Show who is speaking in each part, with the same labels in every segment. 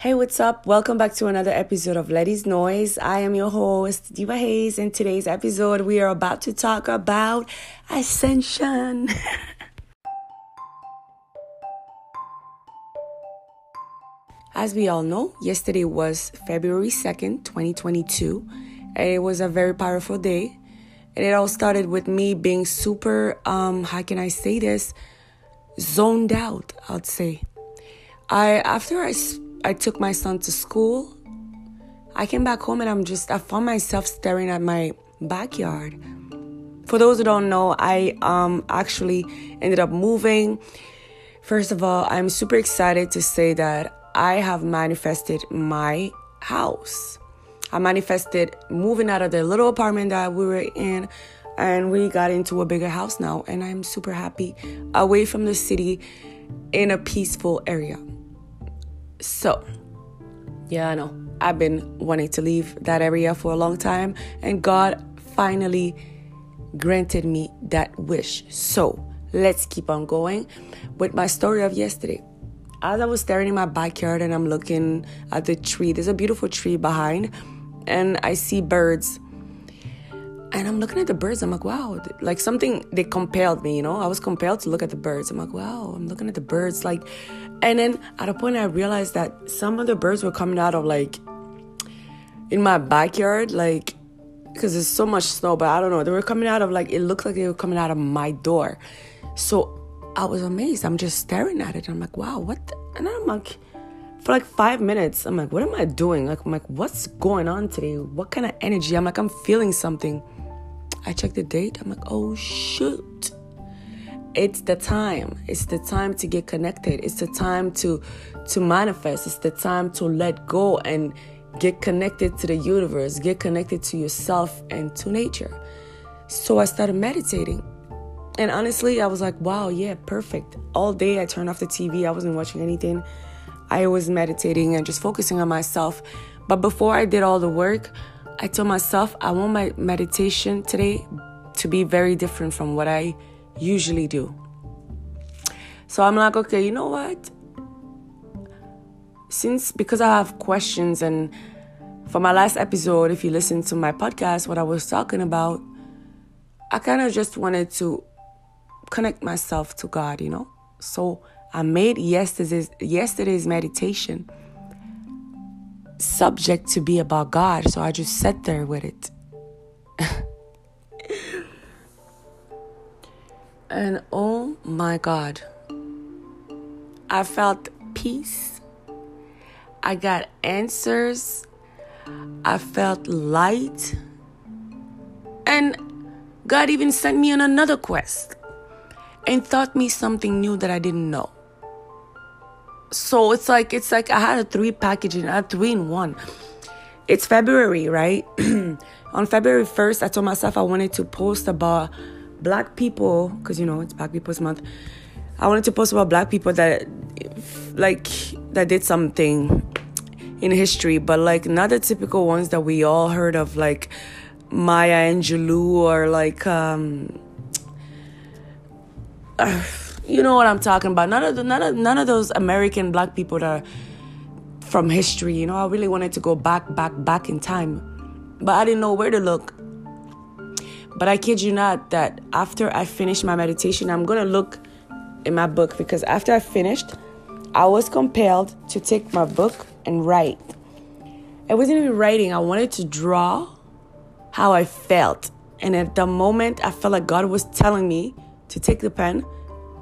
Speaker 1: Hey, what's up? Welcome back to another episode of Letty's Noise. I am your host, Diva Hayes. In today's episode, we are about to talk about ascension. As we all know, yesterday was February 2nd, 2022, and it was a very powerful day. And it all started with me being super, um, how can I say this? Zoned out, I'd say. I, after I I took my son to school. I came back home and I'm just, I found myself staring at my backyard. For those who don't know, I um, actually ended up moving. First of all, I'm super excited to say that I have manifested my house. I manifested moving out of the little apartment that we were in and we got into a bigger house now and I'm super happy away from the city in a peaceful area. So, yeah, I know. I've been wanting to leave that area for a long time, and God finally granted me that wish. So, let's keep on going with my story of yesterday. As I was staring in my backyard and I'm looking at the tree, there's a beautiful tree behind, and I see birds and I'm looking at the birds. I'm like, wow, like something they compelled me, you know. I was compelled to look at the birds. I'm like, wow, I'm looking at the birds, like, and then at a point I realized that some of the birds were coming out of like in my backyard, like, because there's so much snow. But I don't know, they were coming out of like it looked like they were coming out of my door. So I was amazed. I'm just staring at it. I'm like, wow, what? The? And I'm like for like five minutes, I'm like, what am I doing? Like, I'm like, what's going on today? What kind of energy? I'm like, I'm feeling something. I check the date. I'm like, oh shoot. It's the time. It's the time to get connected. It's the time to to manifest. It's the time to let go and get connected to the universe, get connected to yourself and to nature. So I started meditating. And honestly, I was like, wow, yeah, perfect. All day I turned off the TV. I wasn't watching anything. I was meditating and just focusing on myself. But before I did all the work, I told myself I want my meditation today to be very different from what I usually do. So I'm like, okay, you know what? Since because I have questions and for my last episode, if you listen to my podcast, what I was talking about, I kind of just wanted to connect myself to God, you know? So I made yesterday's yesterday's meditation subject to be about God. So I just sat there with it. and oh my God, I felt peace. I got answers. I felt light. And God even sent me on another quest and taught me something new that I didn't know so it's like it's like I had a three packaging, I had three in one. It's February, right? On February 1st, I told myself I wanted to post about black people, because you know it's Black People's Month. I wanted to post about black people that like that did something in history, but like not the typical ones that we all heard of, like Maya Angelou or like um uh, you know what I'm talking about. None of the, none of none of those American black people that are from history. You know, I really wanted to go back, back, back in time, but I didn't know where to look. But I kid you not that after I finished my meditation, I'm gonna look in my book because after I finished, I was compelled to take my book and write. I wasn't even writing. I wanted to draw how I felt. And at the moment, I felt like God was telling me to take the pen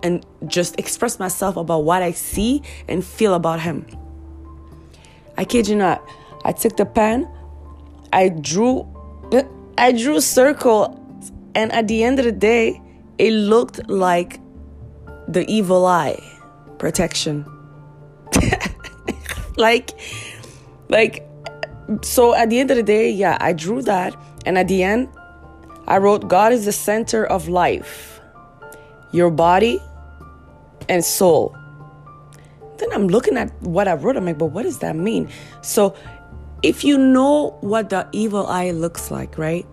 Speaker 1: and just express myself about what I see and feel about him. I kid you not. I took the pen, I drew I drew a circle and at the end of the day, it looked like the evil eye protection. like like so at the end of the day, yeah, I drew that and at the end I wrote God is the center of life your body and soul. Then I'm looking at what I wrote. I'm like, but what does that mean? So, if you know what the evil eye looks like, right?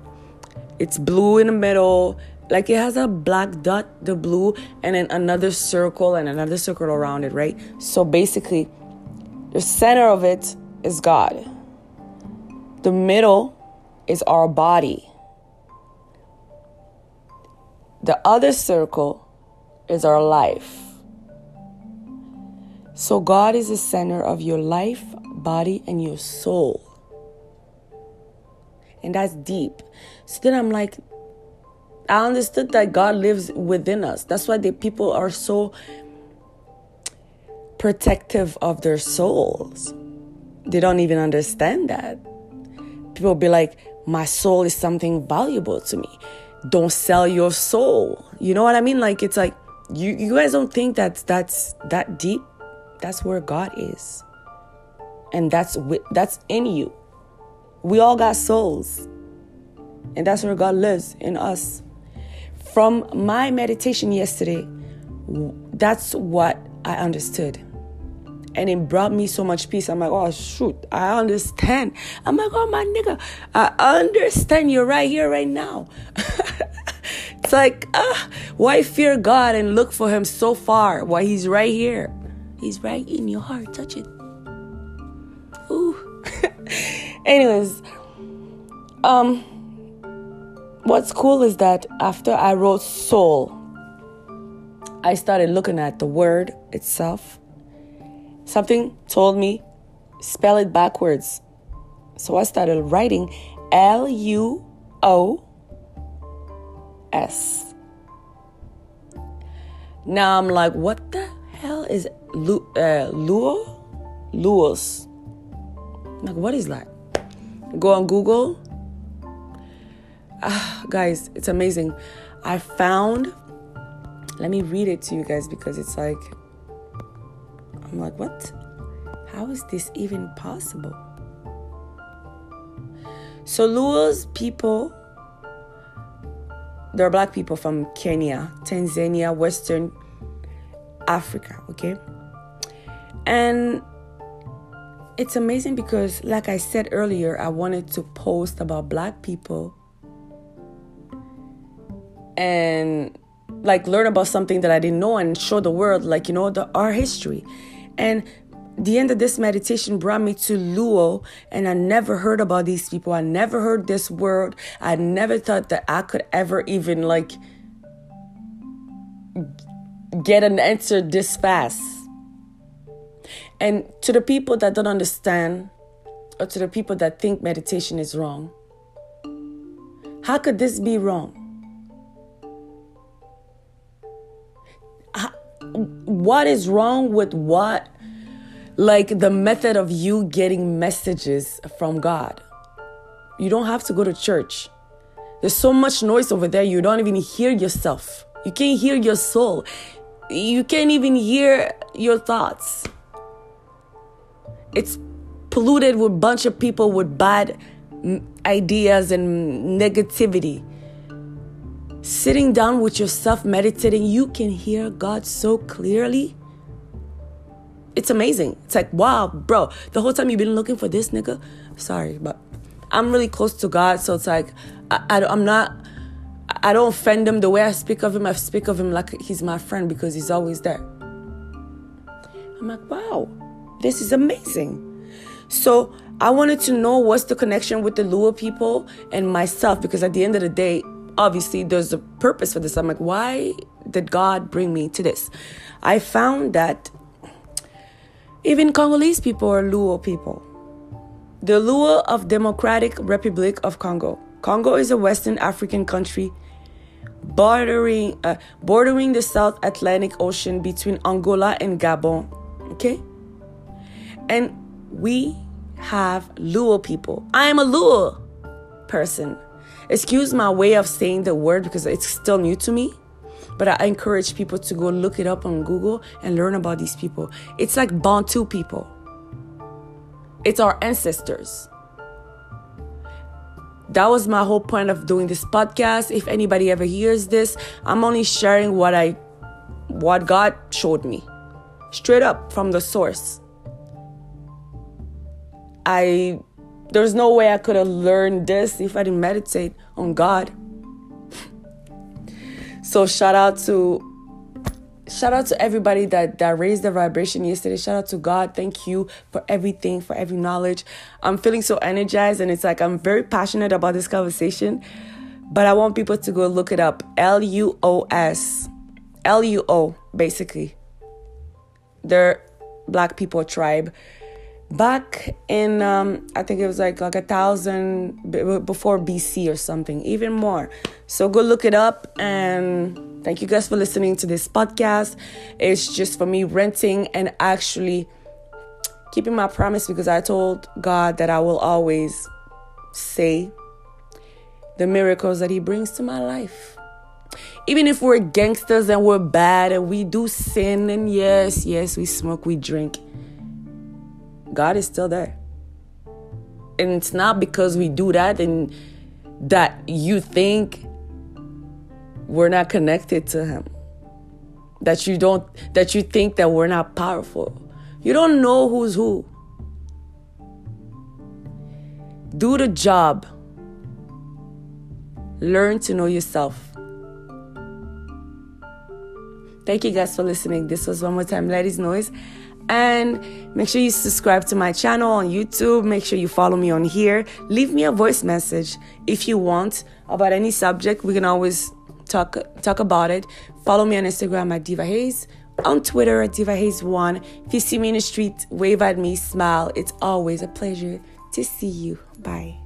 Speaker 1: It's blue in the middle, like it has a black dot, the blue, and then another circle and another circle around it, right? So basically, The center of it is God. The middle is our body. The other circle is our life. So, God is the center of your life, body, and your soul. And that's deep. So then I'm like, I understood that God lives within us. That's why the people are so protective of their souls. They don't even understand that. People be like, my soul is something valuable to me. Don't sell your soul. You know what I mean? Like it's like you you guys don't think that's that's that deep. That's where God is. And that's that's in you. We all got souls. And that's where God lives in us. From my meditation yesterday, that's what I understood. And it brought me so much peace. I'm like, oh, shoot, I understand. I'm like, oh, my nigga, I understand you're right here, right now. it's like, ah, why fear God and look for Him so far? Why He's right here? He's right in your heart. Touch it. Ooh. Anyways, um, what's cool is that after I wrote soul, I started looking at the word itself Something told me, spell it backwards. So I started writing L U O S. Now I'm like, what the hell is Lu- uh, Luo? Luos. Like, what is that? Go on Google. Ah, guys, it's amazing. I found, let me read it to you guys because it's like, I'm like, what? How is this even possible? So Luo's people, they're black people from Kenya, Tanzania, Western Africa, okay? And it's amazing because, like I said earlier, I wanted to post about black people and like learn about something that I didn't know and show the world, like, you know, the, our history. And the end of this meditation brought me to Luo, and I never heard about these people. I never heard this word. I never thought that I could ever even like get an answer this fast. And to the people that don't understand, or to the people that think meditation is wrong, how could this be wrong? what is wrong with what like the method of you getting messages from God. You don't have to go to church. There's so much noise over there, you don't even hear yourself. You can't hear your soul. You can't even hear your thoughts. It's polluted with a bunch of people with bad ideas and negativity sitting down with yourself, meditating, you can hear God so clearly. It's amazing. It's like, wow, bro, the whole time you've been looking for this nigga. Sorry, but I'm really close to God, so it's like, I, I, I'm not, I don't offend him the way I speak of him. I speak of him like he's my friend because he's always there. I'm like, wow, this is amazing. So I wanted to know what's the connection with the Luo people and myself because at the end of the day, obviously there's a purpose for this. I'm like, why did God bring me to this? I found that even Congolese people are Luo people. The Luo of Democratic Republic of Congo. Congo is a Western African country bordering uh, bordering the South Atlantic Ocean between Angola and Gabon. Okay? And we have Luo people. I am a Luo person. Excuse my way of saying the word because it's still new to me. But I encourage people to go look it up on Google and learn about these people. It's like Bantu people, it's our ancestors. That was my whole point of doing this podcast. If anybody ever hears this, I'm only sharing what I what God showed me. Straight up from the source. I there's no way I could have learned this if I didn't meditate on God. so shout out to shout out to everybody that that raised the vibration yesterday. Shout out to god. Thank you for everything for every knowledge. I'm feeling so energized and it's like i'm very passionate about this conversation but i want people to go look it up. L-u-o-s l-u-o basically. They're black people tribe back in um, i think it was like like a thousand before bc or something even more so go look it up and Thank you guys for listening to this podcast. It's just for me renting and actually keeping my promise because I told God that I will always say the miracles that He brings to my life. Even if we're gangsters and we're bad and we do sin, and yes, yes, we smoke, we drink, God is still there. And it's not because we do that and that you think we're not connected to him. That you don't that you think that we're not powerful. You don't know who's who. Do the job. Learn to know yourself. Thank you guys for listening. This was one more time ladies noise and make sure you subscribe to my channel on YouTube. Make sure you follow me on here. Leave me a voice message if you want about any subject. We can always talk talk about it. Follow me on Instagram at Diva Hayes, on Twitter at Diva Hayes One. If you see me in the street, wave at me, smile. It's always a pleasure to see you. Bye.